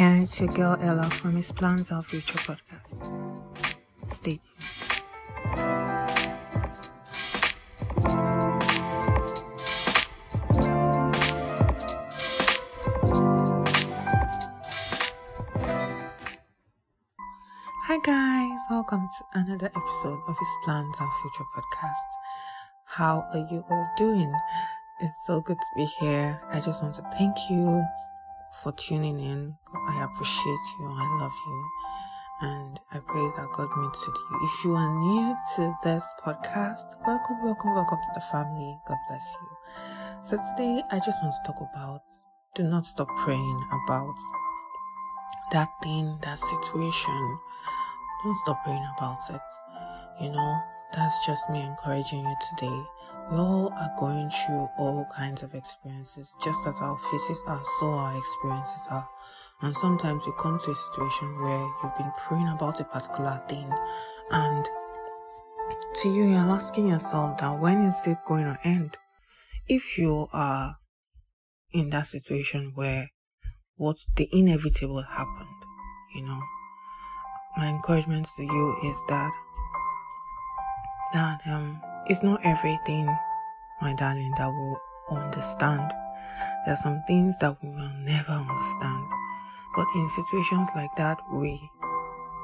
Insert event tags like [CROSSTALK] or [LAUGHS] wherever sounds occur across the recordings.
Yeah, it's your girl Ella from His Plans Our Future podcast. Stay tuned. Hi guys, welcome to another episode of His Plans Our Future podcast. How are you all doing? It's so good to be here. I just want to thank you for tuning in. I appreciate you. I love you. And I pray that God meets with you. If you are new to this podcast, welcome, welcome, welcome to the family. God bless you. So today I just want to talk about do not stop praying about that thing, that situation. Don't stop praying about it. You know, that's just me encouraging you today. We all are going through all kinds of experiences, just as our faces are, so our experiences are. And sometimes you come to a situation where you've been praying about a particular thing, and to you, you're asking yourself that when is it going to end? If you are in that situation where what the inevitable happened, you know, my encouragement to you is that that um it's not everything, my darling, that we'll understand. There are some things that we will never understand. But in situations like that, we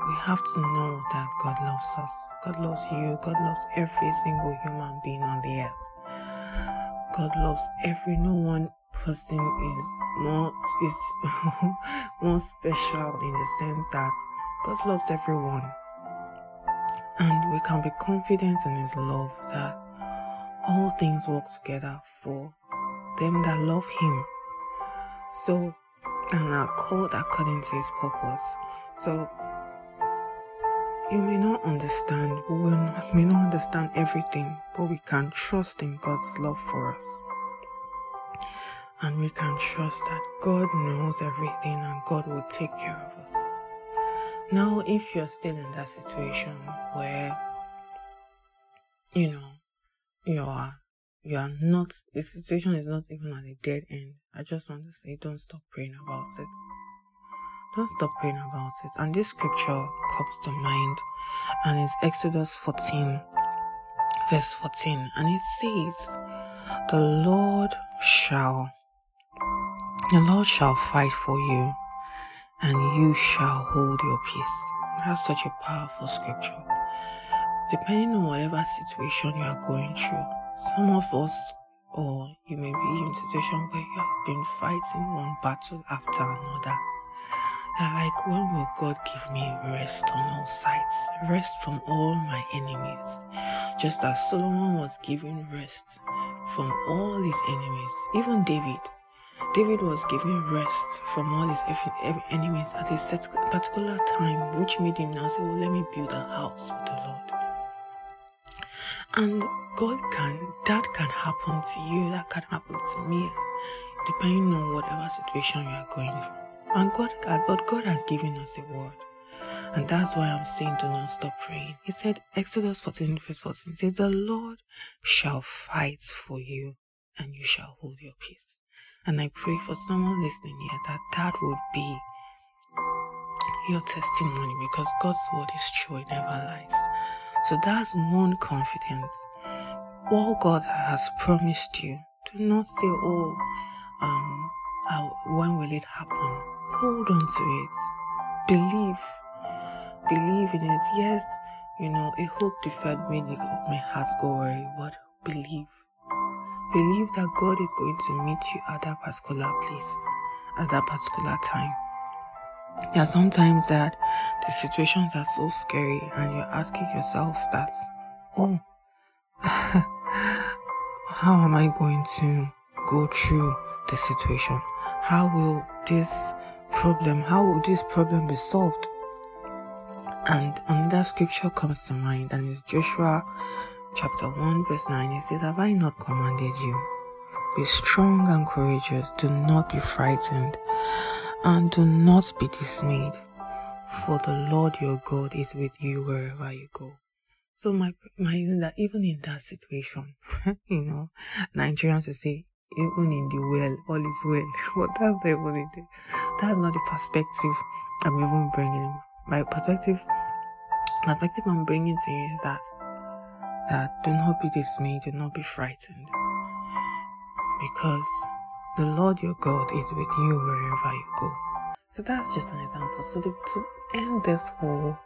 we have to know that God loves us. God loves you. God loves every single human being on the earth. God loves every no one person is more is [LAUGHS] more special in the sense that God loves everyone. And we can be confident in His love that all things work together for them that love Him. So, and are called according to His purpose. So, you may not understand, we will [LAUGHS] not, may not understand everything, but we can trust in God's love for us. And we can trust that God knows everything and God will take care of us. Now, if you're still in that situation where, you know, you are, you are not, the situation is not even at a dead end, I just want to say don't stop praying about it. Don't stop praying about it. And this scripture comes to mind, and it's Exodus 14, verse 14, and it says, The Lord shall, the Lord shall fight for you and you shall hold your peace. That's such a powerful scripture. Depending on whatever situation you are going through, some of us, or you may be in a situation where you have been fighting one battle after another. Like, when will God give me rest on all sides? Rest from all my enemies. Just as Solomon was given rest from all his enemies, even David David was given rest from all his enemies at a set particular time, which made him now say, Well, let me build a house for the Lord. And God can, that can happen to you, that can happen to me, depending on whatever situation you are going through. And God, but God has given us a word. And that's why I'm saying do not stop praying. He said, Exodus 14, verse 14 says, The Lord shall fight for you, and you shall hold your peace. And I pray for someone listening here that that would be your testimony because God's word is true, it never lies. So that's one confidence. All God has promised you, do not say, oh, um, how, when will it happen? Hold on to it. Believe. Believe in it. Yes, you know, a hope deferred may make my but believe. Believe that God is going to meet you at that particular place, at that particular time. There are sometimes that the situations are so scary and you're asking yourself that, oh, [LAUGHS] how am I going to go through the situation? How will this problem, how will this problem be solved? And another scripture comes to mind and it's Joshua chapter 1 verse 9 it says have i not commanded you? Be strong and courageous. Do not be frightened and do not be dismayed for the lord your god is with you wherever you go. So my my is that even in that situation [LAUGHS] you know nigerians will say even in the well all is well. [LAUGHS] But that's not even it. That's not the perspective I'm even bringing. My perspective, perspective I'm bringing to you is that that do not be dismayed, do not be frightened, because the Lord your God is with you wherever you go. So that's just an example. So to, to end this whole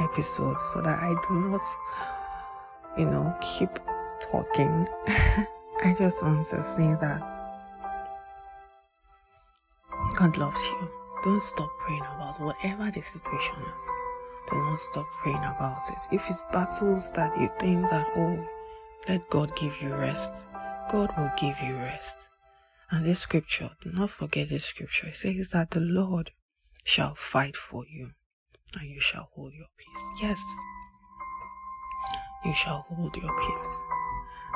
episode, so that I do not, you know, keep talking, [LAUGHS] I just want to say that God loves you. Don't stop praying about whatever the situation is. Do not stop praying about it. If it's battles that you think that, oh, let God give you rest, God will give you rest. And this scripture, do not forget this scripture. It says that the Lord shall fight for you and you shall hold your peace. Yes, you shall hold your peace.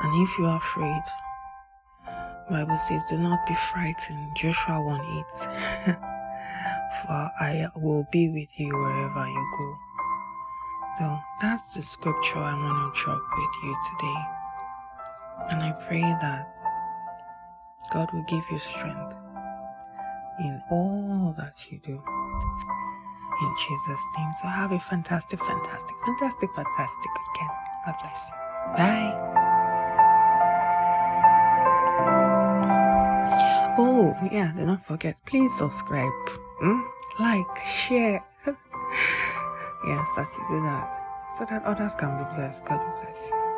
And if you are afraid, Bible says, Do not be frightened. Joshua 1 8. [LAUGHS] For I will be with you wherever you go. So that's the scripture I want to drop with you today. And I pray that God will give you strength in all that you do. In Jesus' name. So have a fantastic, fantastic, fantastic, fantastic weekend. God bless you. Bye. Oh, yeah, do not forget, please subscribe, mm? like, share. [LAUGHS] yes, that you do that so that others can be blessed. God bless you.